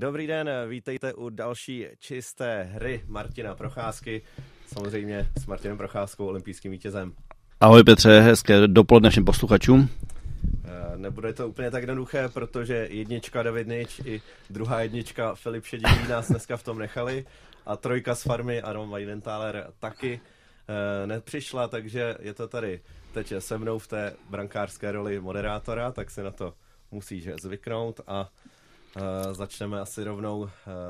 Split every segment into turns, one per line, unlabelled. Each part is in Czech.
Dobrý den, vítejte u další čisté hry Martina Procházky, samozřejmě s Martinem Procházkou, olympijským vítězem.
Ahoj Petře, hezké dopoledne všem posluchačům.
Eh, nebude to úplně tak jednoduché, protože jednička David Nič i druhá jednička Filip Šedivý nás dneska v tom nechali a trojka z farmy Aron Weidenthaler taky eh, nepřišla, takže je to tady teď se mnou v té brankářské roli moderátora, tak si na to musíš zvyknout a uh, začneme asi rovnou uh,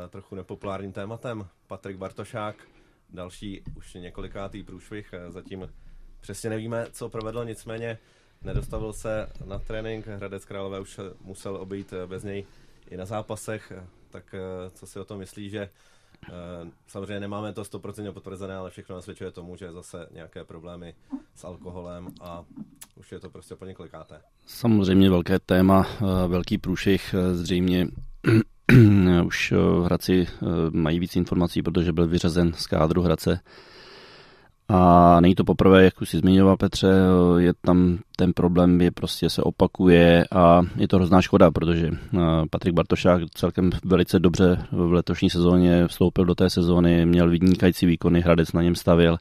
trochu nepopulárním tématem. Patrik Bartošák, další už několikátý průšvih, uh, zatím přesně nevíme, co provedl, nicméně nedostavil se na trénink, Hradec Králové už musel obejít bez něj i na zápasech, tak co si o tom myslí, že Eh, samozřejmě nemáme to 100% potvrzené, ale všechno nasvědčuje tomu, že zase nějaké problémy s alkoholem a už je to prostě po několikáté.
Samozřejmě velké téma, eh, velký průšvih, eh, zřejmě už Hradci mají víc informací, protože byl vyřazen z kádru Hradce a není to poprvé, jak už si zmiňoval Petře, je tam ten problém, je prostě se opakuje a je to hrozná škoda, protože eh, Patrik Bartošák celkem velice dobře v letošní sezóně vstoupil do té sezóny, měl vynikající výkony, Hradec na něm stavěl,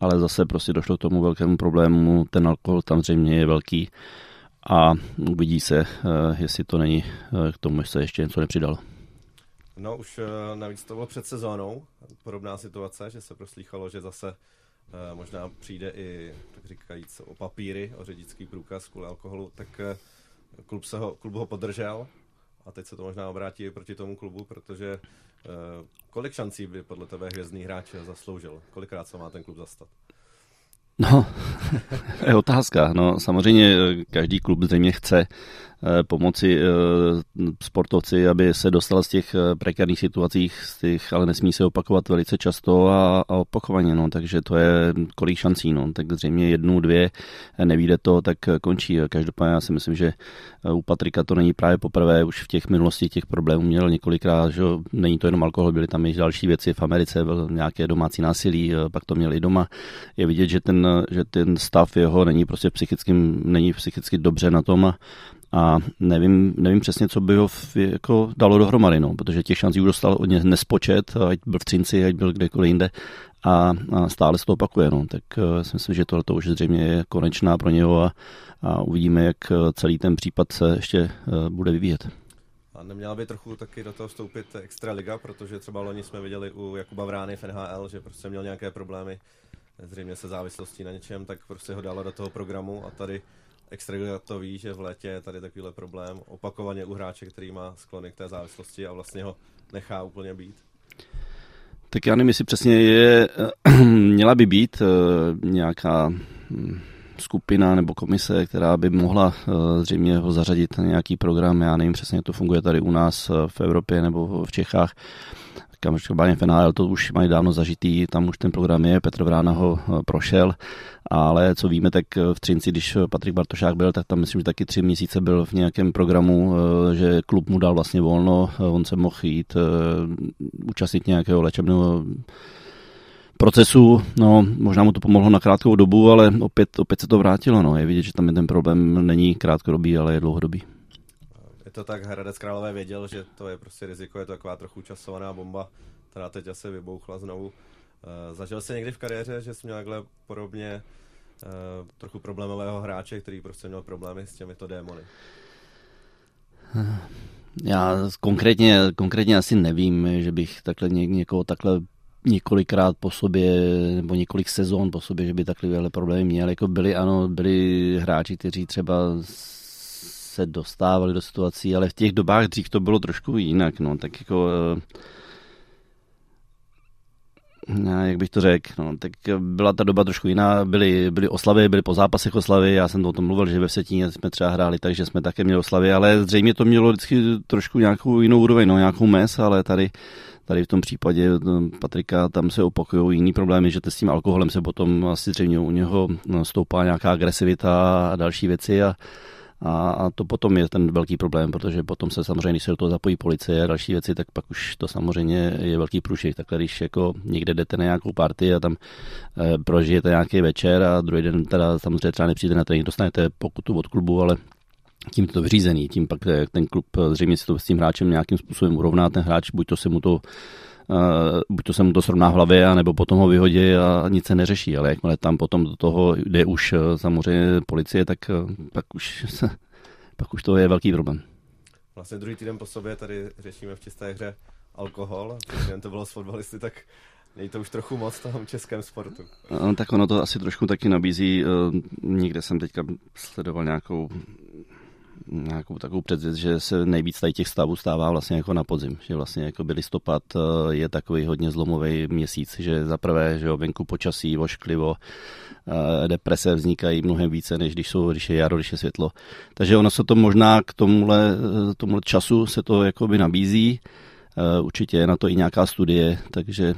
ale zase prostě došlo k tomu velkému problému, ten alkohol tam zřejmě je velký a uvidí se, eh, jestli to není eh, k tomu, se ještě něco nepřidalo.
No už navíc to bylo před sezónou, podobná situace, že se proslýchalo, že zase možná přijde i, tak říkajíc, o papíry, o řidičský průkaz kvůli alkoholu, tak eh, klub, se ho, klub ho podržel a teď se to možná obrátí i proti tomu klubu, protože uh, kolik šancí by podle tebe hvězdný hráč zasloužil? Kolikrát se má ten klub zastat?
No, je otázka. No, samozřejmě každý klub zřejmě chce Eh, pomoci eh, sportovci, aby se dostal z těch eh, prekárních situacích, z těch, ale nesmí se opakovat velice často a, a opakovaně, no, takže to je kolik šancí, no, tak zřejmě jednu, dvě, nevíde to, tak končí. Každopádně já si myslím, že u Patrika to není právě poprvé, už v těch minulosti těch problémů měl několikrát, že není to jenom alkohol, byly tam i další věci v Americe, byl nějaké domácí násilí, pak to měli doma. Je vidět, že ten, že ten stav jeho není prostě psychickým, není psychicky dobře na tom a a nevím, nevím přesně, co by ho v, jako dalo dohromady, no, protože těch šancí už dostal od nespočet, ať byl v Třinci, ať byl kdekoliv jinde a, a stále se to opakuje, no, tak uh, si myslím, že tohle už zřejmě je konečná pro něho a, a uvidíme, jak eh, celý ten případ se ještě uh, bude vyvíjet.
A neměla by trochu taky do toho vstoupit Extraliga, protože třeba loni jsme viděli u Jakuba Vrány v NHL, že prostě měl nějaké problémy zřejmě se závislostí na něčem, tak prostě ho dalo do toho programu a tady Extraliga to ví, že v létě je tady takovýhle problém opakovaně u hráče, který má sklony k té závislosti a vlastně ho nechá úplně být.
Tak já nevím, jestli přesně je, měla by být uh, nějaká hm, skupina nebo komise, která by mohla uh, zřejmě ho zařadit na nějaký program. Já nevím přesně, jak to funguje tady u nás v Evropě nebo v Čechách. Každopádně FNHL to už mají dávno zažitý, tam už ten program je, Petr Vrána ho eh, prošel, ale co víme, tak eh, v Třinci, když Patrik Bartošák byl, tak tam myslím, že taky tři měsíce byl v nějakém programu, eh, že klub mu dal vlastně volno, on se mohl jít účastnit nějakého léčebného procesu, no možná mu to pomohlo na krátkou dobu, ale opět, opět se to vrátilo, no. Je vidět, že tam je ten problém není krátkodobý, ale je dlouhodobý
je to tak, Hradec Králové věděl, že to je prostě riziko, je to taková trochu časovaná bomba, která teď asi vybouchla znovu. Uh, zažil jsi někdy v kariéře, že jsi měl takhle podobně uh, trochu problémového hráče, který prostě měl problémy s těmito démony?
Já konkrétně, konkrétně asi nevím, že bych takhle ně, někoho takhle několikrát po sobě, nebo několik sezón po sobě, že by takhle problémy měl. Jako byli, ano, byli hráči, kteří třeba se dostávali do situací, ale v těch dobách dřív to bylo trošku jinak, no, tak jako no, jak bych to řekl, no, tak byla ta doba trošku jiná, byly, byly oslavy, byly po zápasech oslavy, já jsem to o tom mluvil, že ve Vsetíně jsme třeba hráli, takže jsme také měli oslavy, ale zřejmě to mělo vždycky trošku nějakou jinou úroveň, no, nějakou mes, ale tady tady v tom případě no, Patrika tam se opakují jiný problémy, že s tím alkoholem se potom asi zřejmě u něho no, stoupá nějaká agresivita a další věci a, a, a to potom je ten velký problém, protože potom se samozřejmě, když se do toho zapojí policie a další věci, tak pak už to samozřejmě je velký průšvih. Takhle když jako někde jdete na nějakou party a tam e, prožijete nějaký večer a druhý den teda samozřejmě třeba nepřijde na trénink, dostanete pokutu od klubu, ale tím to vyřízený, tím pak ten klub zřejmě si to s tím hráčem nějakým způsobem urovná, ten hráč, buď to se mu to buď to se mu to srovná v hlavě, anebo potom ho vyhodí a nic se neřeší, ale jakmile tam potom do toho jde už uh, samozřejmě policie, tak uh, pak už, pak už to je velký problém.
Vlastně druhý týden po sobě tady řešíme v čisté hře alkohol, když to bylo s fotbalisty, tak je to už trochu moc v tom českém sportu.
No, tak ono to asi trošku taky nabízí. Někde jsem teďka sledoval nějakou nějakou takovou předvěc, že se nejvíc tady těch stavů stává vlastně jako na podzim, že vlastně jako by listopad eh, je takový hodně zlomový měsíc, že za prvé, že jo, venku počasí, vošklivo, eh, deprese vznikají mnohem více, než když, jsou, když je jaro, když je světlo. Takže ono se to možná k tomuhle, eh, tomuhle času se to jako by nabízí, určitě je na to i nějaká studie, takže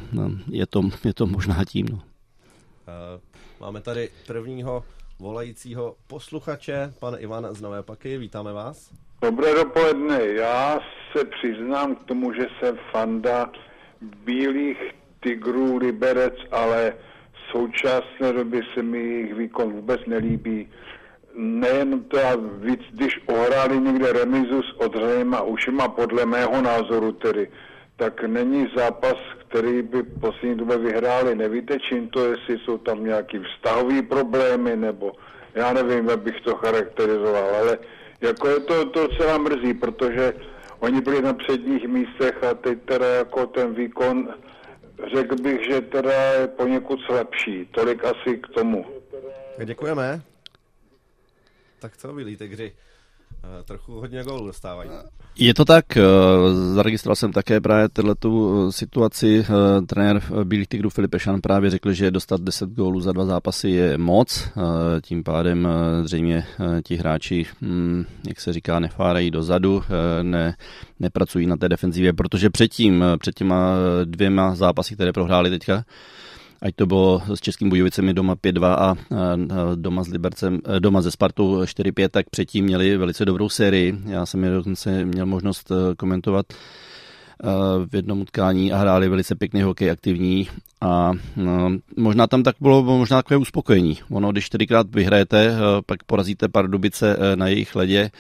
je, to, je to možná tím. No.
Máme tady prvního volajícího posluchače, pan Ivan z Nové Paky. Vítáme vás.
Dobré dopoledne. Já se přiznám k tomu, že jsem fanda bílých tigrů Liberec, ale v současné době se mi jejich výkon vůbec nelíbí. Nejen to, víc, když ohráli někde remizu s Odřejma ušima, podle mého názoru tedy, tak není zápas, který by poslední době vyhráli. Nevíte, čím to, jestli jsou tam nějaký vztahový problémy, nebo já nevím, jak bych to charakterizoval, ale jako je to, to celá mrzí, protože oni byli na předních místech a teď teda jako ten výkon, řekl bych, že teda je poněkud slabší. Tolik asi k tomu.
Děkujeme. Tak co, byli Tigři? Eh, trochu hodně gólů dostávají.
Je to tak, eh, zaregistroval jsem také právě tu eh, situaci. Trenér Bílých tigrů Filip Ešan právě řekl, že dostat 10 gólů za dva zápasy je moc. Tím pádem zřejmě ti hráči, hm, jak se říká, nefárají dozadu, ne, nepracují na té defenzivě, protože předtím, před těma dvěma zápasy, které prohráli teďka, ať to bylo s Českým Bujovicemi doma 5-2 a doma s Libercem, e, doma ze Spartou 4-5, tak předtím měli velice dobrou sérii. Já jsem je dokonce měl možnost e, komentovat v jednom utkání a hráli velice pěkný hokej, aktivní a no, možná tam tak bylo možná takové uspokojení. Ono, když čtyřikrát vyhrajete, pak porazíte Pardubice na jejich ledě,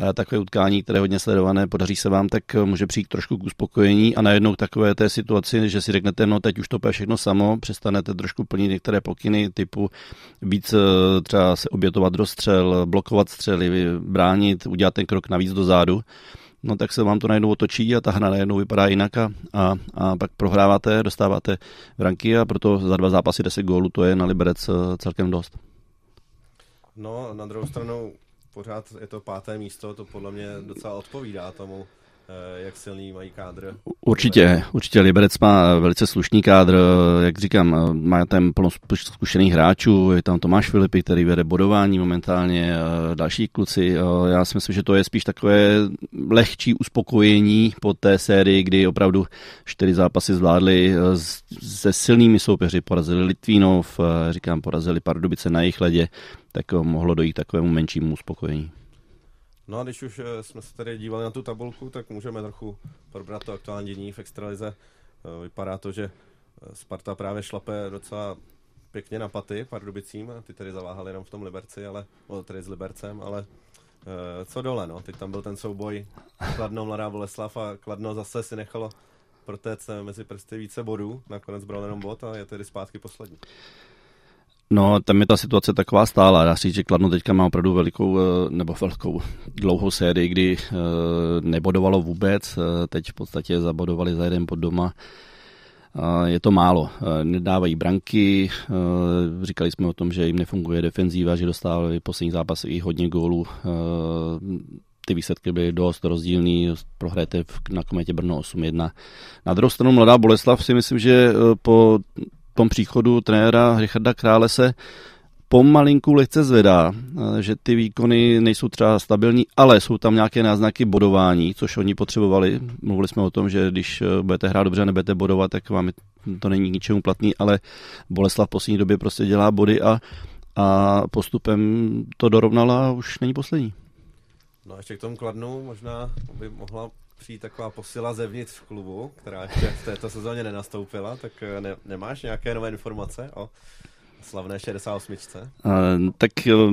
Eh, takové utkání, které je hodně sledované, podaří se vám, tak eh, může přijít trošku k uspokojení a najednou takové té situaci, že si řeknete, no teď už to všechno samo, přestanete trošku plnit některé pokyny typu víc eh, třeba se obětovat do střel, blokovat střely, bránit, udělat ten krok navíc do zádu no tak se vám to najednou otočí a ta hra najednou vypadá jinak a, a, pak prohráváte, dostáváte ranky a proto za dva zápasy 10 gólů to je na Liberec celkem dost.
No, na druhou stranu pořád je to páté místo, to podle mě docela odpovídá tomu, eh, jak silný mají kádr.
Určitě, určitě Liberec má velice slušný kádr, jak říkám, má tam plno zkušených hráčů, je tam Tomáš Filipy, který vede bodování momentálně, další kluci. Já si myslím, že to je spíš takové lehčí uspokojení po té sérii, kdy opravdu čtyři zápasy zvládli se silnými soupeři, porazili Litvínov, říkám, porazili Pardubice na jejich ledě, tak mohlo dojít takovému menšímu uspokojení.
No a když už eh, jsme se tady dívali na tu tabulku, tak můžeme trochu probrat to aktuální dění v extralize. Eh, vypadá to, že eh, Sparta právě šlape docela pěkně na paty Pardubicím, ty tady zaváhali jenom v tom Liberci, ale, tedy s Libercem, ale co dole, no. Teď tam byl ten souboj Kladno, Mladá Boleslav a Kladno zase si nechalo protéct mezi prsty více bodů, nakonec bral jenom bod a je tedy zpátky poslední.
No, tam je ta situace taková stála. Dá si říct, že Kladno teďka má opravdu velikou, eh, nebo velkou, dlouhou sérii, kdy eh, nebodovalo vůbec. Eh, teď v podstatě zabodovali za jeden pod doma. Je to málo. Nedávají branky. Říkali jsme o tom, že jim nefunguje defenzíva, že dostávali poslední zápas i hodně gólů. Ty výsledky byly dost rozdílný. Prohrajete na kometě Brno 8-1. Na druhou stranu Mladá Boleslav si myslím, že po tom příchodu trenéra Richarda Krále se pomalinku lehce zvedá, že ty výkony nejsou třeba stabilní, ale jsou tam nějaké náznaky bodování, což oni potřebovali. Mluvili jsme o tom, že když budete hrát dobře a nebudete bodovat, tak vám to není k ničemu platný, ale Boleslav v poslední době prostě dělá body a, a postupem to dorovnala a už není poslední.
No a ještě k tomu kladnu možná by mohla přijít taková posila zevnitř v klubu, která ještě v této sezóně nenastoupila, tak eh, ne, nemáš nějaké nové informace o slavné 68?
Uh, tak uh,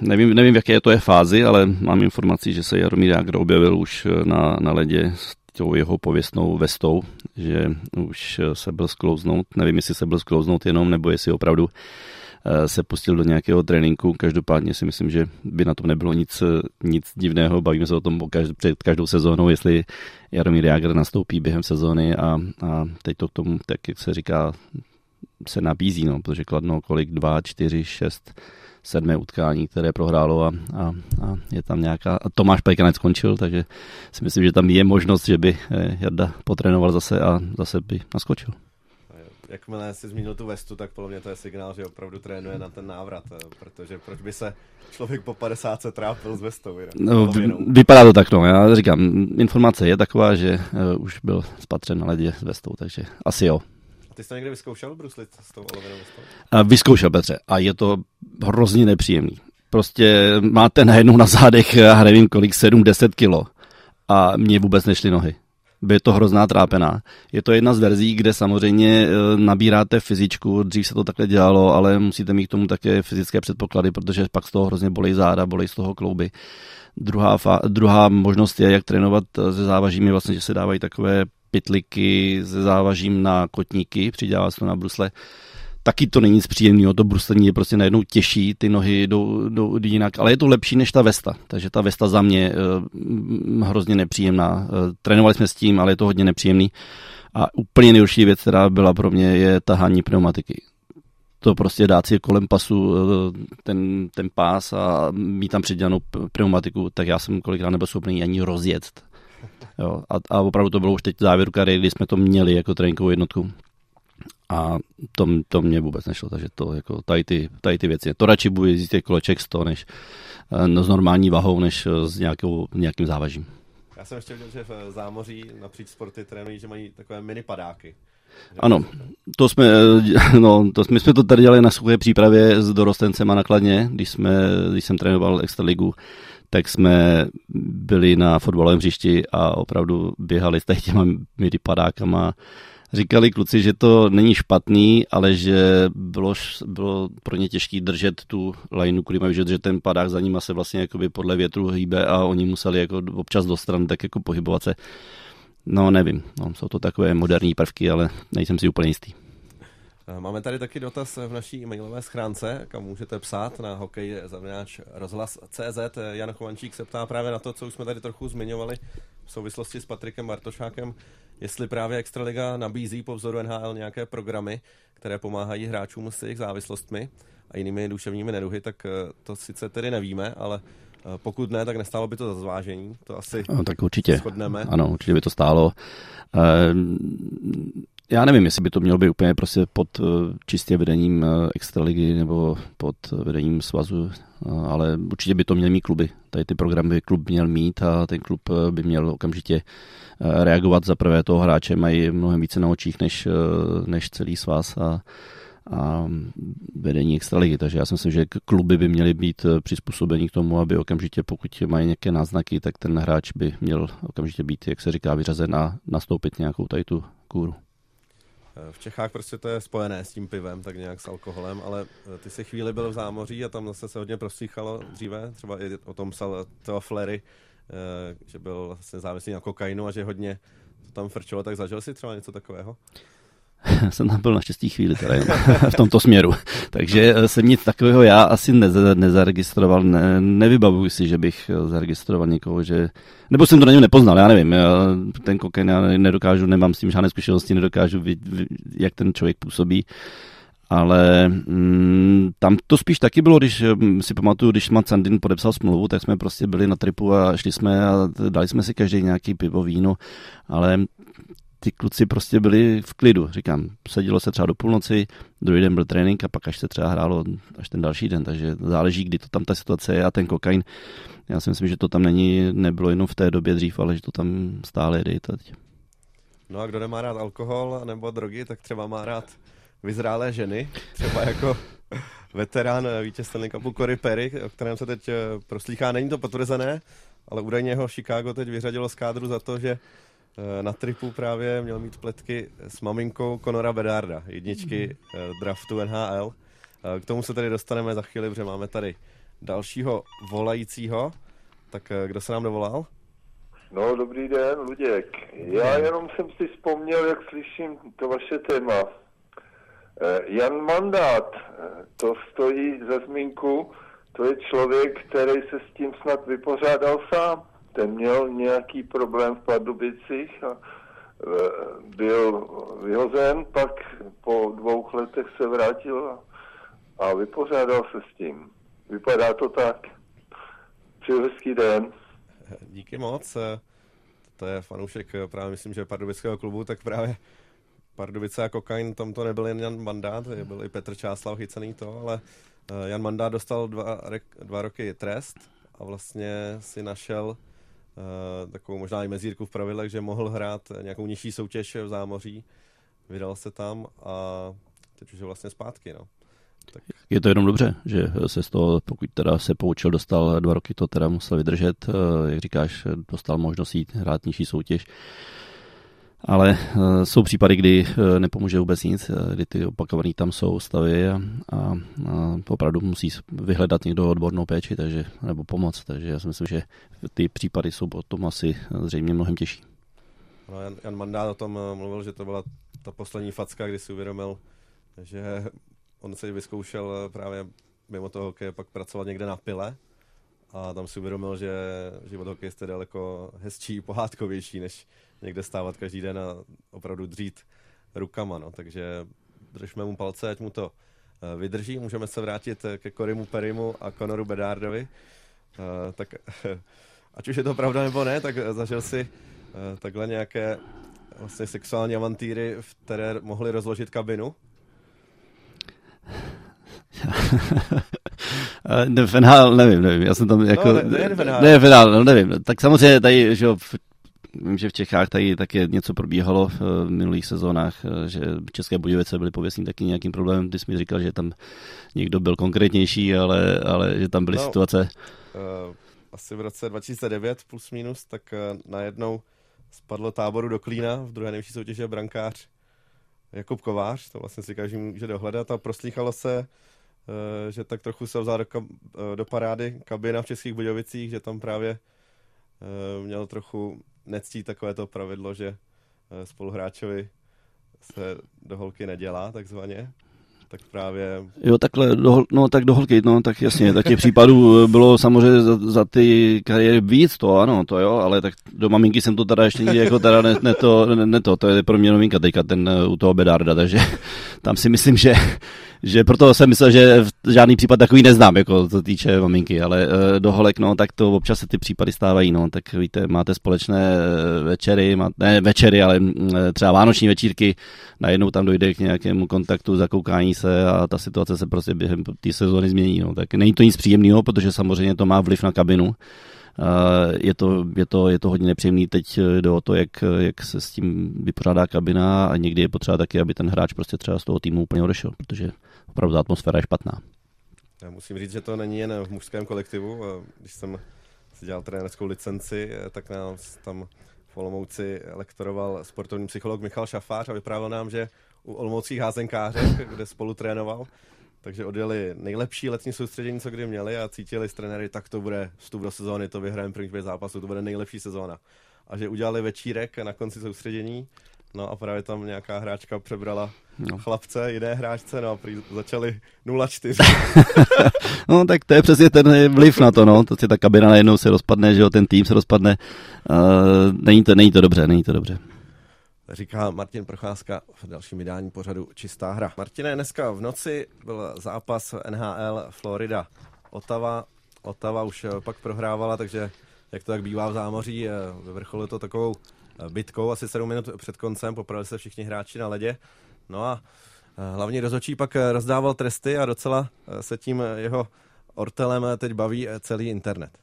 nevím, nevím, v jaké to je fázi, ale mám informaci, že se Jaromír Jágr objevil už na, na ledě s tou jeho pověstnou vestou, že už se byl sklouznout. Nevím, jestli se byl sklouznout jenom, nebo jestli opravdu eh, se pustil do nějakého tréninku. Každopádně si myslím, že by na tom nebylo nic, nic divného. Bavíme se o tom před každou sezónou, jestli Jaromír Jágr nastoupí během sezóny a, a teď to k tomu, tak jak se říká, se nabízí, no, protože Kladno kolik, dva, čtyři, šest, sedmé utkání, které prohrálo a, a, a je tam nějaká, a Tomáš Pejkanec skončil, takže si myslím, že tam je možnost, že by eh, Jarda potrénoval zase a zase by naskočil.
Jakmile si zmínil tu vestu, tak podle mě to je signál, že opravdu trénuje na ten návrat, eh, protože proč by se člověk po 50 se trápil s vestou?
No, vypadá to tak, no. Já říkám, informace je taková, že uh, už byl spatřen na ledě s vestou, takže asi jo.
Ty jsi to někdy vyzkoušel bruslit s tou olověnou
A vyzkoušel, Petře. A je to hrozně nepříjemný. Prostě máte najednou na zádech, já nevím kolik, 7-10 kilo. A mě vůbec nešly nohy. By to hrozná trápená. Je to jedna z verzí, kde samozřejmě e, nabíráte fyzičku, dřív se to takhle dělalo, ale musíte mít k tomu také fyzické předpoklady, protože pak z toho hrozně bolí záda, bolí z toho klouby. Druhá, fa- druhá možnost je, jak trénovat se závažími, vlastně, že se dávají takové pytliky se závažím na kotníky, přidělá se to na brusle. Taky to není nic příjemného, to bruslení je prostě najednou těžší, ty nohy jdou, jdou jinak, ale je to lepší než ta vesta, takže ta vesta za mě uh, hrozně nepříjemná. Uh, trénovali jsme s tím, ale je to hodně nepříjemný. A úplně nejhorší věc, která byla pro mě, je tahání pneumatiky to prostě dát si kolem pasu eh, ten, ten pás a mít tam předělanou pneumatiku, tak já jsem kolikrát nebyl schopný ani rozjet. Jo, a, a opravdu to bylo už teď závěru kariéry, kdy jsme to měli jako tréninkovou jednotku. A to, to mě vůbec nešlo, takže to jako tady ty, tady ty věci. To radši budu jezdit těch koleček 100 než eh, no, s normální vahou, než eh, s nějakou, nějakým závažím.
Já jsem ještě viděl, že v zámoří napříč sporty trénují, že mají takové mini padáky.
Ano, to jsme, eh, no, to, my jsme to tady dělali na suché přípravě s dorostencema nakladně, když, jsme, když jsem trénoval Extraligu, tak jsme byli na fotbalovém hřišti a opravdu běhali s těma midi padákama. Říkali kluci, že to není špatný, ale že bylo, bylo pro ně těžké držet tu lineu, který mají, že ten padák za nimi se vlastně podle větru hýbe a oni museli jako občas do stran tak jako pohybovat se. No nevím, no, jsou to takové moderní prvky, ale nejsem si úplně jistý.
Eh, máme tady taky dotaz v naší e-mailové schránce, kam můžete psát na hokej zavináč rozhlas CZ. Jan Chovančík se ptá právě na to, co už jsme tady trochu zmiňovali v souvislosti s Patrikem Bartošákem, jestli právě Extraliga nabízí po vzoru NHL nějaké programy, které pomáhají hráčům s jejich závislostmi a jinými duševními neduhy, tak eh, to sice tedy nevíme, ale eh, pokud ne, tak nestálo by to za zvážení. To asi
no, tak určitě.
shodneme.
Ano, určitě by to stálo. Ehm, já nevím, jestli by to mělo být úplně prostě pod eh, čistě vedením eh, extraligy nebo pod vedením svazu, eh, ale určitě by to měly mít kluby. Tady ty programy by klub měl mít a ten klub by měl okamžitě reagovat. Za prvé toho hráče mají mnohem více na očích než, než celý svaz a, a vedení extraligy. Takže já si myslím, že kluby by měly být přizpůsobení k tomu, aby okamžitě, pokud mají nějaké náznaky, tak ten hráč by měl okamžitě být, jak se říká, vyřazen a nastoupit nějakou tady tu kůru.
V Čechách prostě to je spojené s tím pivem, tak nějak s alkoholem, ale eh, ty se chvíli byl v zámoří a tam zase se hodně proslýchalo dříve, třeba i o tom psal Theo Flery, eh, že byl vlastně závislý na kokainu a že hodně to tam frčilo, tak zažil si třeba něco takového?
jsem tam byl na štěstí chvíli teda v tomto směru. Takže eh, jsem nic takového já asi neza, nezaregistroval, ne, nevybavuji si, že bych eh, zaregistroval někoho, že... Nebo jsem to na něm nepoznal, já nevím. Já ten kokain já nedokážu, nemám s tím žádné zkušenosti, nedokážu, vy, jak ten člověk působí. Ale mm, tam to spíš taky bylo, když mm, si pamatuju, když Matt Sandin podepsal smlouvu, tak jsme prostě byli na tripu a šli jsme a dali jsme si každý nějaký pivo, víno, ale ty kluci prostě byli v klidu. Říkám, sedělo se třeba do půlnoci, druhý den byl trénink a pak až se třeba hrálo až ten další den, takže záleží, kdy to tam ta situace je a ten kokain. Já si myslím, že to tam není, nebylo jenom v té době dřív, ale že to tam stále jde teď.
No a kdo nemá rád alkohol nebo drogy, tak třeba má rád vyzrálé ženy, třeba jako veterán vítěz Stanley Cupu Cory Perry, o kterém se teď eh, proslýchá. Není to potvrzené, ale údajně ho Chicago teď vyřadilo z kádru za to, že Eh, na tripu právě měl mít pletky s maminkou Conora Bedarda, jedničky mm. draftu NHL. Eh, k tomu se tady dostaneme za chvíli, protože máme tady dalšího volajícího. Tak kdo se nám dovolal?
No, dobrý den, Luděk. Já jenom jsem si vzpomněl, jak slyším to vaše téma. Jan Mandát, to stojí za zmínku, to je člověk, který se s tím snad vypořádal sám. Ten měl nějaký problém v Pardubicích a byl vyhozen, pak po dvou letech se vrátil a, a vypořádal se s tím. Vypadá to tak. Přeju hezký den.
Díky moc. To je fanoušek právě myslím, že Pardubického klubu, tak právě Pardubice a kokain, tam to nebyl jen Jan Mandát, byl i Petr Čáslav chycený to, ale Jan Mandát dostal dva, dva roky trest a vlastně si našel takovou možná i mezírku v pravidlech, že mohl hrát nějakou nižší soutěž v zámoří, vydal se tam a teď už je vlastně zpátky. No.
Tak. Je to jenom dobře, že se z toho, pokud teda se poučil, dostal dva roky, to teda musel vydržet, eh, jak říkáš, dostal možnost jít hrát nižší soutěž. Ale uh, jsou případy, kdy uh, nepomůže vůbec nic, uh, kdy ty opakované tam jsou stavy a, a, opravdu musí vyhledat někdo odbornou péči takže, nebo pomoc. Takže já si myslím, že ty případy jsou potom asi zřejmě mnohem těžší.
No, Jan, Jan Mandát o tom mluvil, že to byla ta poslední facka, kdy si uvědomil, že on se vyzkoušel právě mimo toho hokeje pak pracovat někde na pile a tam si uvědomil, že život hokejisty je daleko hezčí, pohádkovější, než někde stávat každý den a opravdu dřít rukama, no. takže držme mu palce, ať mu to eh, vydrží. Můžeme se vrátit eh, ke Korimu Perimu a Conoru Bedardovi. Eh, tak ať už je to pravda nebo ne, tak zažil si takhle nějaké vlastně sexuální avantýry, které mohly rozložit kabinu?
ne, nevím, nevím, já jsem tam jako... No,
ne, ne,
ne, no, nevím, tak samozřejmě tady, že jo, Vím, že v Čechách tady také něco probíhalo v minulých sezónách, že České Budějovice byly pověsní taky nějakým problémem. Ty jsi mi říkal, že tam někdo byl konkrétnější, ale, ale že tam byly no, situace. Uh,
asi v roce 2009 plus minus, tak uh, najednou spadlo táboru do Klína v druhé nejvyšší soutěži brankář Jakub Kovář, to vlastně si každý může dohledat a proslýchalo se, že tak trochu se vzal do, do parády kabina v Českých Budějovicích, že tam právě měl trochu nectí takové to pravidlo, že eh, spoluhráčovi se do holky nedělá, takzvaně. Tak právě...
Jo, takhle, do, no tak do holky, no tak jasně, tak těch případů eh, bylo samozřejmě za, za ty kariéry víc to, ano, to jo, ale tak do maminky jsem to teda ještě nikdy jako teda ne, ne, to, ne, ne to, to je pro mě novinka teďka ten eh, u toho Bedarda, takže tam si myslím, že že proto jsem myslel, že žádný případ takový neznám, jako to týče maminky, ale uh, do holek, no, tak to občas se ty případy stávají, no, tak víte, máte společné eh, večery, má, ne večery, ale uh, třeba vánoční večírky, najednou tam dojde k nějakému kontaktu, zakoukání se a ta situace se prostě během té sezóny změní, no, tak není to nic příjemného, protože samozřejmě to má vliv na kabinu, je to, je to, je to hodně nepříjemný teď do to, jak, jak se s tím vypořádá kabina a někdy je potřeba taky, aby ten hráč prostě třeba z toho týmu úplně odešel, protože opravdu ta atmosféra je špatná.
Já musím říct, že to není jen v mužském kolektivu. Když jsem si dělal trenerskou licenci, tak nás tam v Olomouci lektoroval sportovní psycholog Michal Šafář a vyprávěl nám, že u olomouckých házenkářek, kde spolu trénoval, takže odjeli nejlepší letní soustředění, co kdy měli a cítili s trenéry, tak to bude vstup do sezóny, to vyhrajeme první pět zápasů, to bude nejlepší sezóna. A že udělali večírek na konci soustředění, no a právě tam nějaká hráčka přebrala no. chlapce, jiné hráčce, no a prý začali 0-4.
no tak to je přesně ten vliv na to, no, to si ta kabina najednou se rozpadne, že jo, ten tým se rozpadne, uh, není, to, není to dobře, není to dobře
říká Martin Procházka v dalším vydání pořadu Čistá hra. Martine, dneska v noci byl zápas NHL Florida Otava. Otava už eh, pak prohrávala, takže jak to tak bývá v zámoří, eh, vyvrcholilo to takovou bitkou asi 7 minut před koncem, popravili se všichni hráči na ledě. No a hlavní rozhodčí pak rozdával tresty a docela se tím jeho ortelem teď baví celý internet.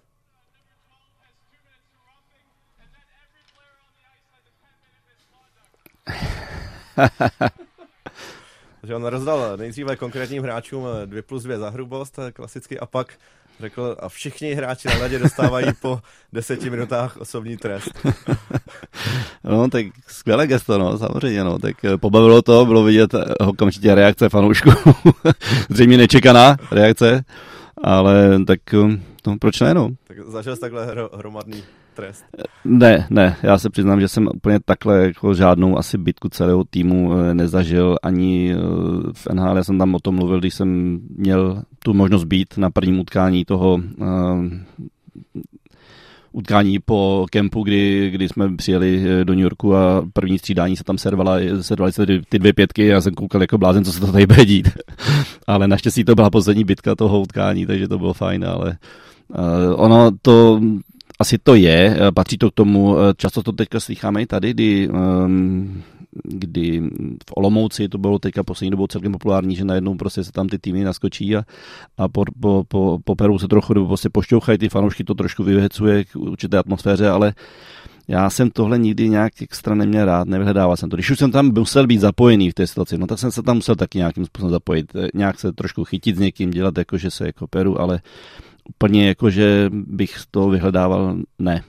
že on rozdal nejdříve konkrétním hráčům 2 plus 2 za hrubost, klasicky, a pak řekl, a všichni hráči na ledě dostávají po deseti minutách osobní trest.
No, tak skvělé gesto, no, samozřejmě, no, tak eh, pobavilo to, bylo vidět okamžitě reakce fanoušků, zřejmě nečekaná reakce, ale tak to proč ne, no?
Tak zažil jsi takhle hro, hromadný trest?
Ne, ne, já se přiznám, že jsem úplně takhle jako žádnou asi bitku celého týmu eh, nezažil, ani eh, v NHL, já jsem tam o tom mluvil, když jsem měl tu možnost být na prvním utkání toho uh, utkání po kempu, kdy, kdy jsme přijeli do New Yorku a první střídání se tam servala, servaly se ty dvě pětky a jsem koukal jako blázen, co se to tady bude dít. ale naštěstí to byla poslední bitka toho utkání, takže to bylo fajn, ale uh, ono to asi to je, eh, patří to k tomu, eh, často to teďka slycháme i tady, kdy, ehm, kdy v Olomouci to bylo teďka poslední dobou celkem populární, že najednou prostě se tam ty týmy naskočí a, a po, po, po, po Peru se trochu nebo prostě pošťouchají, ty fanoušky to trošku vyhecuje k určité atmosféře, ale já jsem tohle nikdy nějak extra neměl rád, nevyhledával jsem to. Když už jsem tam musel být zapojený v té situaci, no tak jsem se tam musel taky nějakým způsobem zapojit, eh, nějak se trošku chytit s někým, dělat jako, že se jako peru, ale úplně jako, že bych to vyhledával, ne.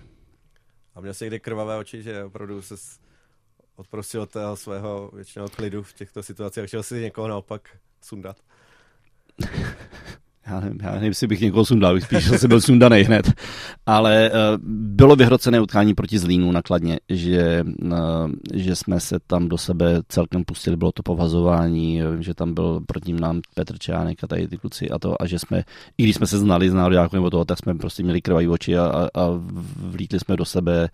A měl jsi někdy krvavé oči, že opravdu se odprosil od toho svého většinou klidu v těchto situacích a chtěl si někoho naopak sundat?
já nevím, já nevím, jestli bych někoho sundal, spíš jsem byl sundaný hned. Ale uh, bylo vyhrocené utkání proti Zlínu nakladně, že, uh, že jsme se tam do sebe celkem pustili, bylo to povazování, že tam byl proti nám Petr Čánek a tady ty kluci a to, a že jsme, i když jsme se znali z nároďáku nebo toho, tak jsme prostě měli krvají oči a, a, a vlítli jsme do sebe,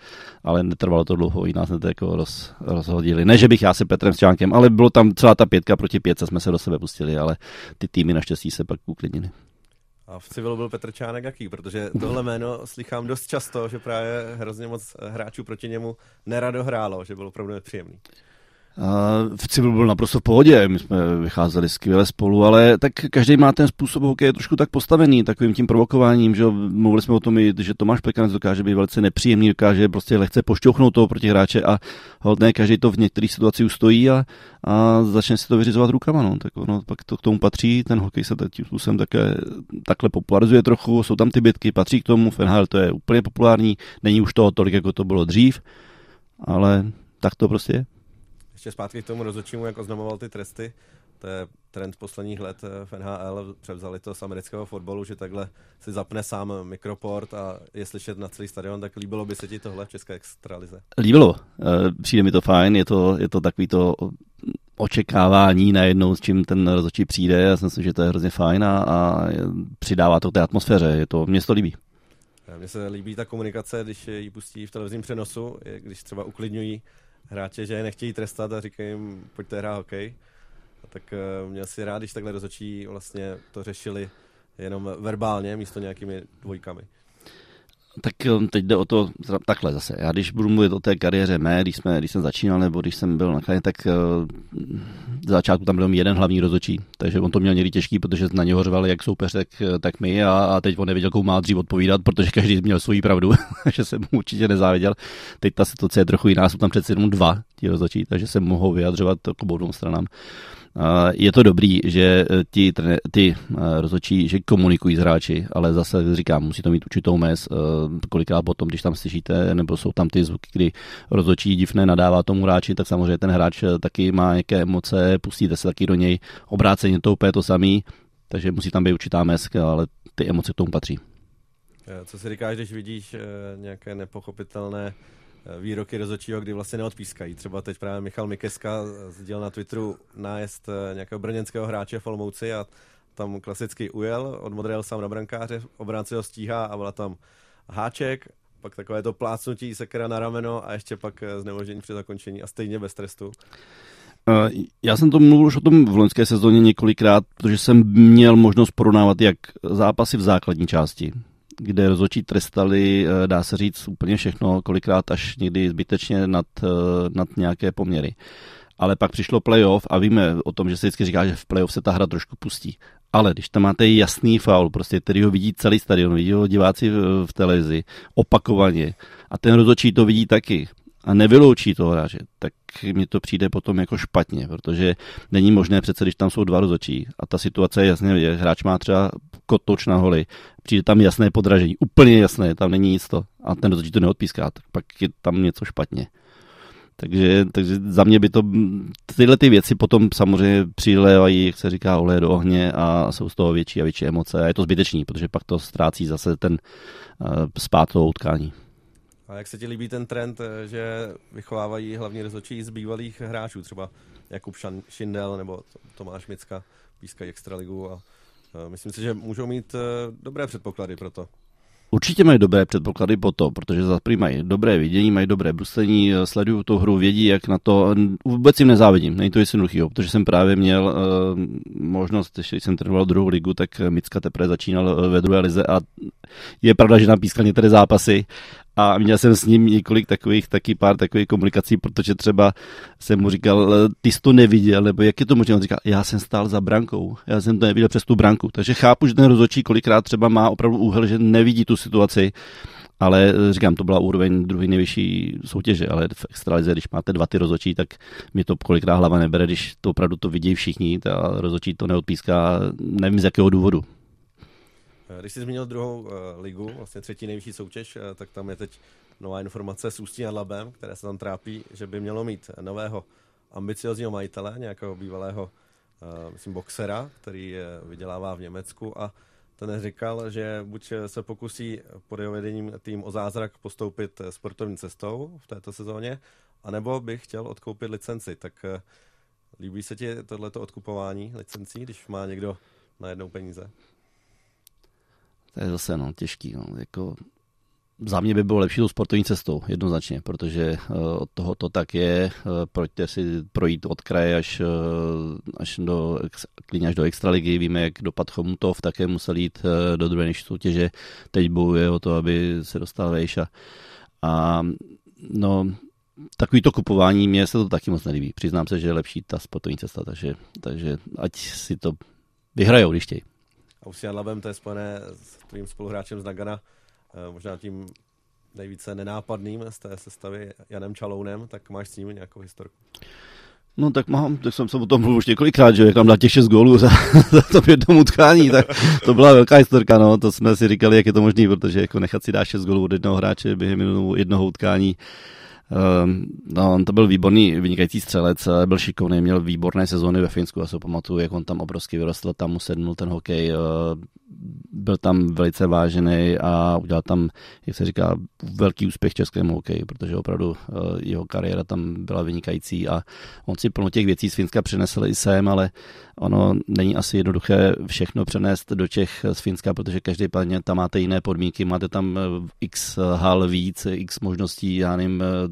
ale netrvalo to dlouho, i nás to jako roz, rozhodili. Ne, že bych já se Petrem s Čánkem, ale bylo tam celá ta pětka proti pětce, jsme se do sebe pustili, ale ty týmy naštěstí se pak uklidnili.
A v civilu byl Petr Čánek jaký? Protože tohle jméno slychám dost často, že právě hrozně moc hráčů proti němu nerado hrálo, že byl opravdu nepříjemný.
V civilu byl naprosto v pohodě, my jsme vycházeli skvěle spolu, ale tak každý má ten způsob hokeje trošku tak postavený, takovým tím provokováním, že mluvili jsme o tom, že Tomáš Pekanec dokáže být velice nepříjemný, dokáže prostě lehce pošťouchnout toho proti hráče a hodně každý to v některých situacích ustojí a, a začne si to vyřizovat rukama. No. Tak ono pak to k tomu patří, ten hokej se tím způsobem také, takhle popularizuje trochu, jsou tam ty bitky, patří k tomu, v NHL to je úplně populární, není už toho tolik, jako to bylo dřív, ale tak to prostě je
ještě zpátky k tomu rozhodčímu, jak oznamoval ty tresty, to je trend posledních let eh, v NHL, převzali to z amerického fotbalu, že takhle si zapne sám mikroport a je slyšet na celý stadion, tak líbilo by se ti tohle v České extralize?
Líbilo, eh, přijde mi to fajn, je to, je to takový to očekávání najednou, s čím ten rozhodčí přijde, já si myslím, že to je hrozně fajn a, a přidává to té atmosféře, je to, mě to líbí.
Mně se líbí ta komunikace, když ji pustí v televizním přenosu, když třeba uklidňují hráče, že je nechtějí trestat a říkají jim, pojďte hrát hokej. A tak uh, měl si rád, když takhle rozhodčí vlastně to řešili jenom verbálně, místo nějakými dvojkami.
Tak teď jde o to takhle zase. Já když budu mluvit o té kariéře mé, když, jsme, když jsem začínal nebo když jsem byl na kraji, tak uh, z začátku tam byl jeden hlavní rozhodčí, takže on to měl někdy těžký, protože na něho řvali jak soupeř, tak, tak my a, a teď on nevěděl, komu má dřív odpovídat, protože každý měl svoji pravdu, že jsem mu určitě nezáviděl. Teď ta situace je trochu jiná, jsou tam přece jenom dva ti rozhodčí, takže se mohou vyjadřovat k obou stranám je to dobrý, že eh, ti, ty eh, rozhodčí, že komunikují s hráči, ale zase říkám, musí to mít určitou mez, eh, kolikrát potom, když tam slyšíte, nebo jsou tam ty zvuky, kdy rozhodčí divné nadává tomu hráči, tak samozřejmě ten hráč taky má nějaké emoce, pustíte se taky do něj, obráceně to úplně to samý, takže musí tam být určitá mez, ale ty emoce k tomu patří.
Co si říkáš, když vidíš nějaké nepochopitelné výroky rozhodčího, kdy vlastně neodpískají. Třeba teď právě Michal Mikeska sdělil na Twitteru nájezd eh, nějakého brněnského hráče v Olomouci a tam klasicky ujel, odmodril sám na brankáře, obránce ho stíhá a byla tam háček, pak takové to plácnutí sekera na rameno a ještě pak eh, znemoždění při zakončení a stejně bez trestu.
Já jsem to mluvil už o tom v loňské sezóně několikrát, protože jsem měl možnost porovnávat jak zápasy v základní části, kde rozhodčí trestali, eh, dá se říct, úplně všechno, kolikrát až někdy zbytečně nad, eh, nad nějaké poměry. Ale pak přišlo playoff a víme o tom, že se vždycky říká, že v playoff se ta hra trošku pustí. Ale když tam máte jasný faul, prostě, který ho vidí celý stadion, vidí ho diváci v, v televizi, opakovaně, a ten rozhodčí to vidí taky, a nevyloučí toho hráče, tak mi to přijde potom jako špatně, protože není možné přece, když tam jsou dva rozočí a ta situace je jasně vidět, hráč má třeba kotoč na holi, přijde tam jasné podražení, úplně jasné, tam není nic to a ten rozočí to neodpíská, tak pak je tam něco špatně. Takže, takže za mě by to, tyhle ty věci potom samozřejmě přilévají, jak se říká, olej do ohně a jsou z toho větší a větší emoce a je to zbytečný, protože pak to ztrácí zase ten uh, spát toho utkání.
A jak se ti líbí ten trend, eh, že vychovávají hlavní rozhodčí z bývalých hráčů, třeba Jakub Šindel nebo Tomáš Micka, pískají Extraligu a eh, myslím si, že můžou mít dobré předpoklady pro to.
Určitě mají dobré předpoklady po to, protože za mají dobré vidění, mají dobré bruslení, eh, sledují tu hru, vědí, jak na to. Vůbec jim nezávidím, není to jednoduchý, protože jsem právě měl uh, možnost, když jsem trénoval druhou ligu, tak Micka teprve začínal ve druhé lize a je pravda, že nám pískal některé zápasy a měl jsem s ním několik takových, taky pár takových komunikací, protože třeba jsem mu říkal, ty jsi to neviděl, nebo jak je to možné? On říkal, já jsem stál za brankou, já jsem to neviděl přes tu branku. Takže chápu, že ten rozhodčí kolikrát třeba má opravdu úhel, že nevidí tu situaci, ale říkám, to byla úroveň druhé nejvyšší soutěže, ale v extralize, když máte dva ty rozhodčí, tak mi to kolikrát hlava nebere, když to opravdu to vidí všichni, a rozhodčí to neodpíská, nevím z jakého důvodu.
Eh, když jsi zmínil druhou uh, ligu, vlastně třetí nejvyšší soutěž, uh, tak tam je teď nová informace s Ústí nad Labem, které se tam trápí, že by mělo mít nového ambiciozního majitele, nějakého bývalého, myslím, boxera, který vydělává v Německu a ten říkal, že buď se pokusí pod jeho vedením tým o zázrak postoupit sportovní cestou v této sezóně, anebo by chtěl odkoupit licenci. Tak líbí se ti tohleto odkupování licencí, když má někdo na jednou peníze?
To je zase no, těžký. No. Jako, za mě by bylo lepší tou sportovní cestou, jednoznačně, protože uh, od toho to tak je. Uh, pojďte si projít od kraje až, uh, až do, klidně až do extraligy. Víme, jak dopad Chomutov také musel jít do druhé než soutěže. Teď bojuje o to, aby se dostal vejš. A, a no, takový to kupování, mně se to taky moc nelíbí. Přiznám se, že je lepší ta sportovní cesta, takže, takže ať si to vyhrajou, když chtějí.
A už si Labem, to je spojené s tvým spoluhráčem z Nagana, eh, možná tím nejvíce nenápadným z té sestavy Janem Čalounem, tak máš s ním nějakou historku?
No tak mám, tak jsem se o tom mluvil už několikrát, že jak tam dá těch 6 gólů za, za to jednom utkání, tak to byla velká historka, no, to jsme si říkali, jak je to možné, protože jako nechat si dát 6 gólů od jednoho hráče během jednoho utkání, no, on to byl výborný, vynikající střelec, byl šikovný, měl výborné sezóny ve Finsku, a se pamatuju, jak on tam obrovsky vyrostl, tam mu sednul ten hokej, eh, byl tam velice vážený a udělal tam, jak se říká, velký úspěch českému hokeji, protože opravdu eh, jeho kariéra tam byla vynikající a on si plno těch věcí z Finska přinesl i sem, ale ono není asi jednoduché všechno přenést do Čech z Finska, protože každý plně tam máte jiné podmínky, máte tam eh, x hal víc, x možností, já nevím, eh,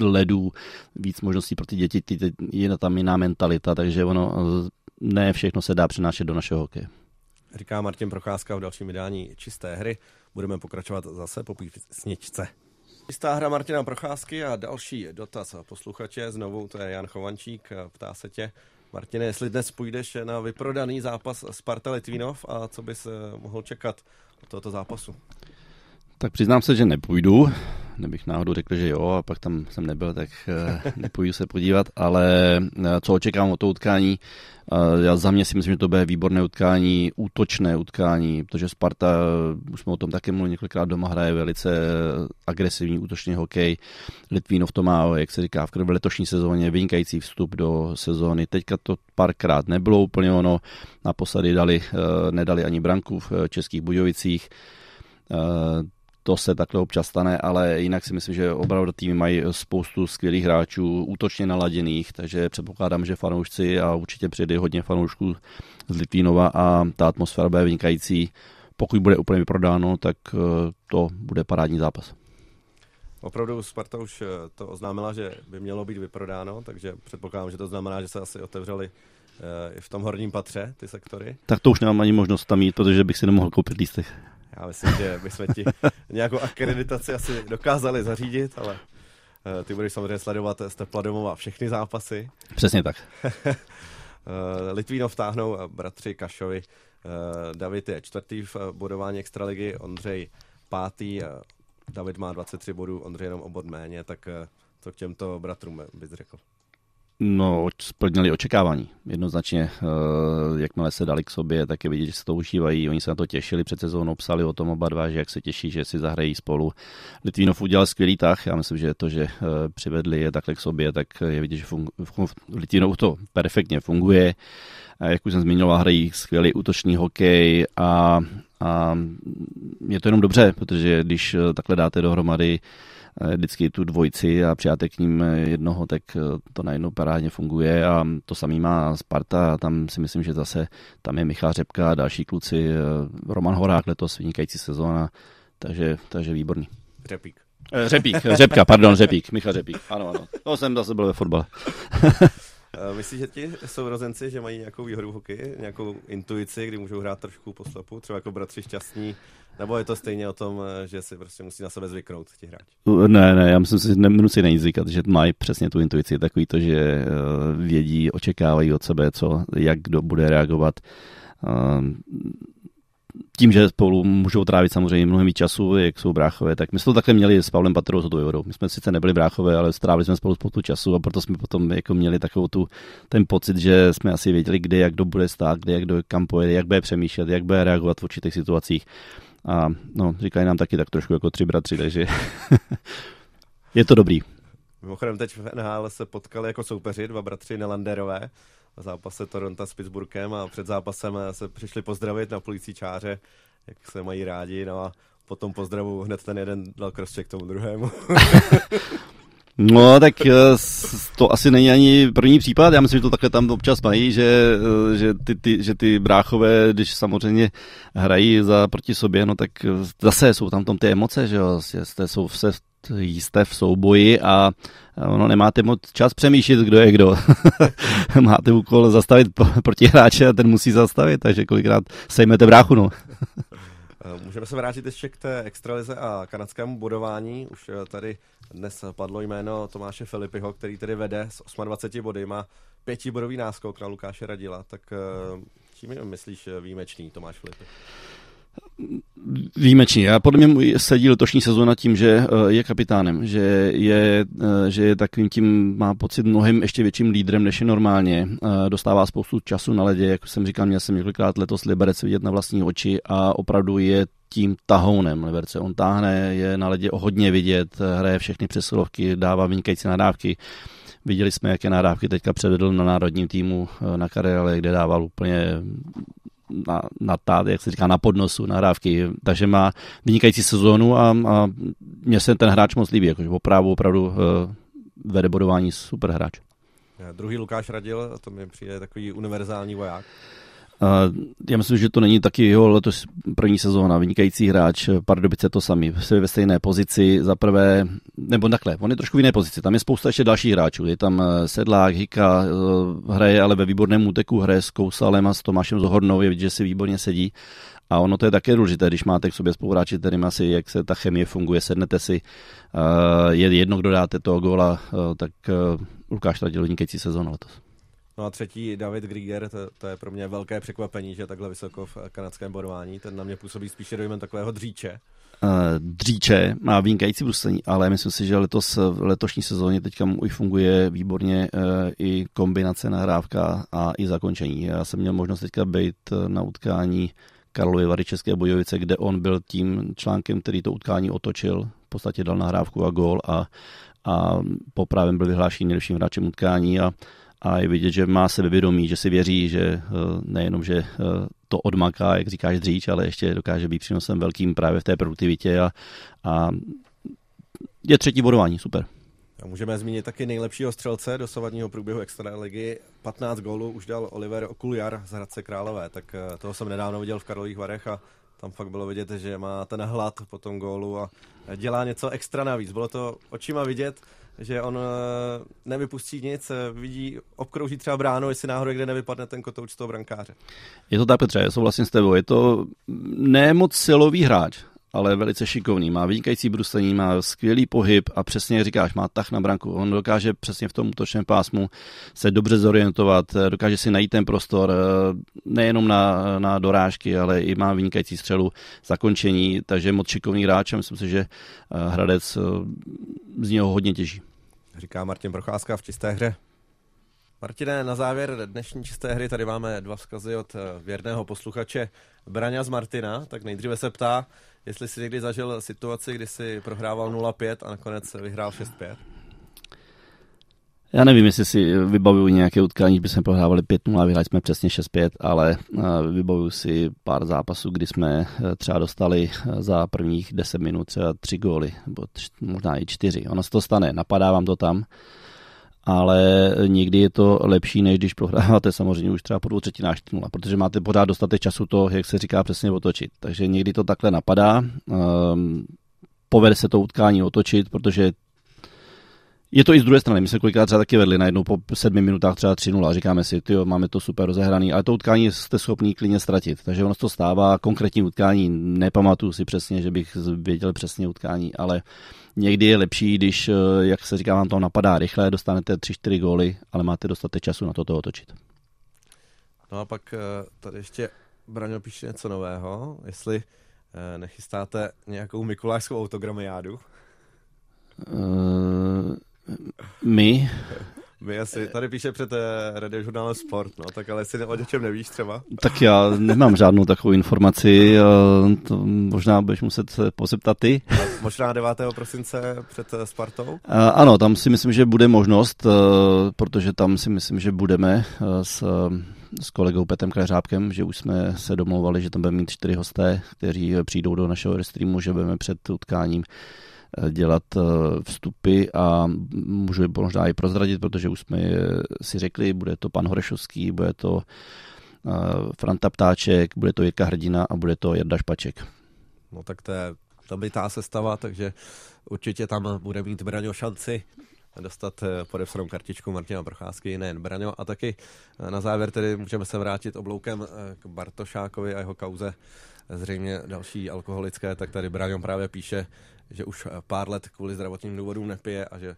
ledů, víc možností pro ty děti, ty, je tam jiná mentalita, takže ono ne všechno se dá přenášet do našeho hokeje.
Říká Martin Procházka v dalším vydání Čisté hry. Budeme pokračovat zase po písničce. Čistá hra Martina Procházky a další dotaz posluchače. Znovu to je Jan Chovančík. Ptá se tě, Martine, jestli dnes půjdeš na vyprodaný zápas Sparta Litvínov a co bys eh, mohl čekat od tohoto zápasu?
Tak přiznám se, že nepůjdu. Nebych náhodou řekl, že jo, a pak tam jsem nebyl, tak eh, nepůjdu se podívat. Ale eh, co očekávám od toho utkání? Já za mě si myslím, že to bude výborné utkání, útočné utkání, protože Sparta, už jsme o tom také mluvili několikrát doma, hraje velice agresivní útočný hokej. Litvínov to má, jak se říká, v letošní sezóně vynikající vstup do sezóny. Teďka to párkrát nebylo úplně ono, naposledy dali, eh, nedali ani branku v eh, Českých Budějovicích eh, to se takhle občas stane, ale jinak si myslím, že opravdu týmy mají spoustu skvělých hráčů, útočně naladěných, takže předpokládám, že fanoušci a určitě přijde hodně fanoušků z Litvínova a ta atmosféra bude vynikající. Pokud bude úplně vyprodáno, tak eh, to bude parádní zápas.
Opravdu Sparta už eh, to oznámila, že by mělo být vyprodáno, takže předpokládám, že to znamená, že se asi otevřeli eh, v tom horním patře ty sektory.
Tak to už nemám ani možnost tam jít, protože bych si nemohl koupit lístek.
Já myslím, že bychom ti nějakou akreditaci asi dokázali zařídit, ale uh, ty budeš samozřejmě sledovat z Tepla domova všechny zápasy.
Přesně tak.
Litvínov táhnou bratři Kašovi. David je čtvrtý v bodování extraligy, Ondřej pátý. David má 23 bodů, Ondřej jenom o bod méně, tak co k těmto bratrům bys řekl?
No, splnili očekávání. Jednoznačně, uh, jakmile se dali k sobě, tak je vidět, že se to užívají. Oni se na to těšili před sezónou, psali o tom oba dva, že jak se těší, že si zahrají spolu. Litvínov udělal skvělý tah. Já myslím, že to, že uh, přivedli je takhle k sobě, tak je vidět, že fungu- v Litvínov to perfektně funguje. Uh, jak už jsem zmiňoval, hrají skvělý útočný hokej a, a je to jenom dobře, protože když takhle dáte dohromady Eh, vždycky tu dvojici a přijáte k ním eh, jednoho, tak eh, to najednou parádně funguje a to samý má Sparta, tam si myslím, že zase tam je Michal Řepka a další kluci, Roman Horák letos vynikající sezóna, takže, takže výborný.
Řepík.
Řepík, Řepka, pardon, Řepík, Michal Řepík, ano, ano. To jsem zase byl ve fotbale.
Myslíš, že ti sourozenci, že mají nějakou výhodu v hokeji, nějakou intuici, kdy můžou hrát trošku po slepu, třeba jako bratři šťastní nebo je to stejně o tom, eh, že si prostě musí na sebe zvyknout ti hráči?
Ne, ne, já myslím, že nemusí na nic zvykat, že mají přesně tu intuici, takový to, že eh, vědí, očekávají od sebe, co, jak kdo bude reagovat. Ehm, tím, že spolu můžou trávit samozřejmě mnohem víc času, jak jsou bráchové, tak my jsme to takhle měli s Pavlem Patrou s Dojorou. My jsme sice nebyli bráchové, ale strávili jsme spolu spoustu času a proto jsme potom jako měli takovou tu, ten pocit, že jsme asi věděli, kde jak kdo bude stát, kde jak kdo kam pojede, jak bude přemýšlet, jak bude reagovat v určitých situacích. A no, říkají nám taky tak trošku jako tři bratři, takže je to dobrý.
Mimochodem teď v NHL se potkali jako soupeři, dva bratři Nelanderové v zápase Toronto s Pittsburghem a před zápasem se přišli pozdravit na policí čáře, jak se mají rádi, no a potom pozdravu hned ten jeden dal k tomu druhému.
No, tak eh, to asi není ani první případ. Já myslím, že to takhle tam občas mají, že, eh, že, ty, ty, že ty bráchové, když samozřejmě hrají za proti sobě, no tak eh, zase jsou tam tom ty emoce, že jo, jste, jsou se jste v souboji a ono nemáte moc čas přemýšlet, kdo je kdo. Máte úkol zastavit protihráče a ten musí zastavit, takže kolikrát sejmete bráchu, no.
Můžeme se vrátit ještě k té extralize a kanadskému bodování. Už tady dnes padlo jméno Tomáše Filipiho, který tedy vede s 28 body, má pětibodový náskok na Lukáše Radila, tak eh, čím je myslíš eh, výjimečný Tomáš Filipy?
Výjimečný. Já podle mě sedí letošní sezóna tím, že eh, je kapitánem, že je, že je takovým tím, má pocit mnohem ještě větším lídrem, než je normálně. Dostává spoustu času na ledě, jak jsem říkal, měl jsem několikrát letos Liberec vidět na vlastní oči a opravdu je tím tahounem Liberce. On táhne, je na ledě hodně vidět, hraje všechny přesilovky, dává vynikající nadávky. Viděli jsme, jaké nadávky teďka předvedl na národním týmu eh, na Karele, kde dával úplně na, na tá, jak se říká, na podnosu nahrávky, takže má vynikající sezónu a, a mně se ten hráč moc líbí, jakože opravdu, opravdu uh, vede bodování super hráč.
Druhý Lukáš Radil, to mi přijde takový univerzální voják.
Já myslím, že to není taky jeho letos první sezóna, vynikající hráč, Pardubice to sami, se ve stejné pozici, za prvé, nebo takhle, on je trošku v jiné pozici, tam je spousta ještě dalších hráčů, je tam eh, Sedlák, Hika, eh, hraje ale ve výborném úteku, hraje s Kousalem a s Tomášem Zohornou, je vidět, že si výborně sedí. A ono to je také důležité, když máte k sobě spoluhráči, kterým asi, jak se ta chemie funguje, sednete si, eh, je jedno, kdo dáte toho góla, tak Lukáš Tradil vynikající sezónu letos.
No a třetí David Grieger, to, to je pro mě velké překvapení, že takhle vysoko v kanadském bodování. Ten na mě působí spíše dojmem takového dříče.
Uh, dříče má vynikající brusení, ale myslím si, že letos v letošní sezóně teďka už funguje výborně uh, i kombinace nahrávka a i zakončení. Já jsem měl možnost teďka být eh, na utkání Karlovy Vary České Bojovice, kde on byl tím článkem, který to utkání otočil, v podstatě dal nahrávku a gól a, a poprávem byl vyhlášený nejlepším hráčem utkání a a je vidět, že má sebevědomí, že si věří, že eh, nejenom, že eh, to odmaká, jak říkáš dříč, ale ještě dokáže být přínosem velkým právě v té produktivitě a, a je třetí bodování, super.
A můžeme zmínit taky nejlepšího střelce dosavadního průběhu ligy. 15 gólů už dal Oliver Okuljar z Hradce Králové, tak eh, toho jsem nedávno viděl v Karlových Varech a tam fakt bylo vidět, že má ten hlad po tom gólu a dělá něco extra navíc. Bylo to očima vidět, že on eh, nevypustí nic, eh, vidí, obkrouží třeba bránu, jestli náhodou kde nevypadne ten kotouč toho brankáře.
Je to tak, Petře, já souhlasím s tebou. Je to ne moc silový hráč, ale velice šikovný. Má vynikající bruslení, má skvělý pohyb a přesně jak říkáš, má tah na branku. On dokáže přesně v tom útočném pásmu se dobře zorientovat, dokáže si najít ten prostor eh, nejenom na, na dorážky, ale i má vynikající střelu zakončení, takže moc šikovný hráč a myslím si, že Hradec z něho hodně těží
říká Martin Procházka v čisté hře. Martine, na závěr dnešní čisté hry tady máme dva vzkazy od eh, věrného posluchače Braňa z Martina. Tak nejdříve se ptá, jestli si někdy zažil situaci, kdy si prohrával 0-5 a nakonec vyhrál 6-5.
Já nevím, jestli si vybavuju nějaké utkání, by jsme prohrávali 5-0 a vyhráli jsme přesně 6-5, ale eh, vybavuju si pár zápasů, kdy jsme eh, třeba dostali za prvních 10 minut třeba 3 góly, nebo tři, možná i 4. Ono se to stane, napadá vám to tam ale někdy je to lepší, než když prohráváte samozřejmě už třeba po dvou třetinách 4 protože máte pořád dostatek času to, jak se říká, přesně otočit. Takže někdy to takhle napadá. Um, povede se to utkání otočit, protože je to i z druhé strany. My jsme kolikrát třeba taky vedli najednou po sedmi minutách třeba 3-0 a říkáme si, tyjo, máme to super rozehraný, ale to utkání jste schopný klidně ztratit. Takže ono to stává, konkrétní utkání, nepamatuju si přesně, že bych věděl přesně utkání, ale někdy je lepší, když, eh, jak se říká, vám to napadá rychle, dostanete 3-4 góly, ale máte dostatek času na to, to otočit.
No a pak eh, tady ještě Braňo píše něco nového, jestli eh, nechystáte nějakou mikulášskou autogramiádu.
Uh, my.
My asi, tady píše před uh, radiožurnálem Sport, no, tak ale jestli o něčem nevíš třeba.
Tak já nemám žádnou takovou informaci, uh, to možná budeš muset se pozeptat ty.
A možná 9. prosince před uh, Spartou? Uh,
ano, tam si myslím, že bude možnost, protože tam si myslím, že budeme s, s kolegou Petem Kleřábkem, že už jsme se domlouvali, že tam budeme mít čtyři hosté, kteří přijdou do našeho restreamu, že budeme před utkáním Eh, dělat eh, vstupy a můžu je možná i prozradit, protože už jsme si řekli, bude to pan Horešovský, bude to eh, Franta Ptáček, bude to Jirka Hrdina a bude to Jarda Špaček.
No tak to je ta sestava, takže určitě tam bude mít Braňo šanci dostat podepsanou kartičku Martina Procházky, nejen Braňo. A taky na závěr tedy můžeme se vrátit obloukem k Bartošákovi a jeho kauze zřejmě další alkoholické, tak tady Braňo právě píše, že už pár let kvůli zdravotním důvodům nepije a že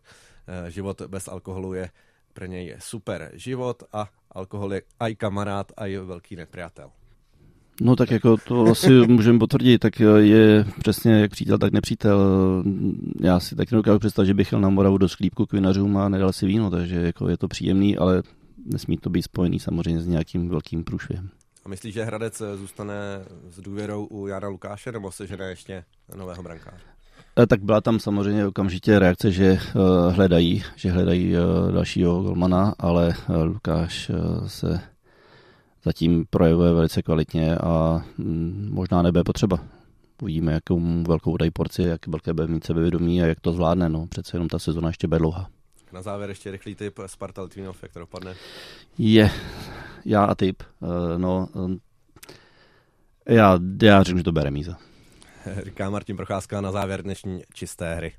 eh, život bez alkoholu je pro něj je super život a alkohol je aj kamarád, aj velký nepřátel.
No tak jako to asi můžeme potvrdit, tak je přesně jak přítel, tak nepřítel. Já si taky nedokážu představit, že bych šel na Moravu do sklípku k vinařům a nedal si víno, takže jako je to příjemný, ale nesmí to být spojený samozřejmě s nějakým velkým průšvihem.
A myslíš, že Hradec zůstane s důvěrou u Jana Lukáše, nebo se žene ještě nového brankáře?
Eh, tak byla tam samozřejmě okamžitě reakce, že uh, hledají, že hledají uh, dalšího golmana, ale Lukáš se zatím projevuje velice kvalitně a um, možná nebude potřeba. Uvidíme, jakou velkou dají porci, jak velké bude mít sebevědomí a jak to zvládne. No, přece jenom ta sezona ještě bude dlouhá.
Na závěr ještě rychlý tip Sparta Litvinov, jak to dopadne?
Je, já a tip. Uh, no, já, já řeknu, že to bude remíza.
říká Martin Procházka na závěr dnešní čisté hry.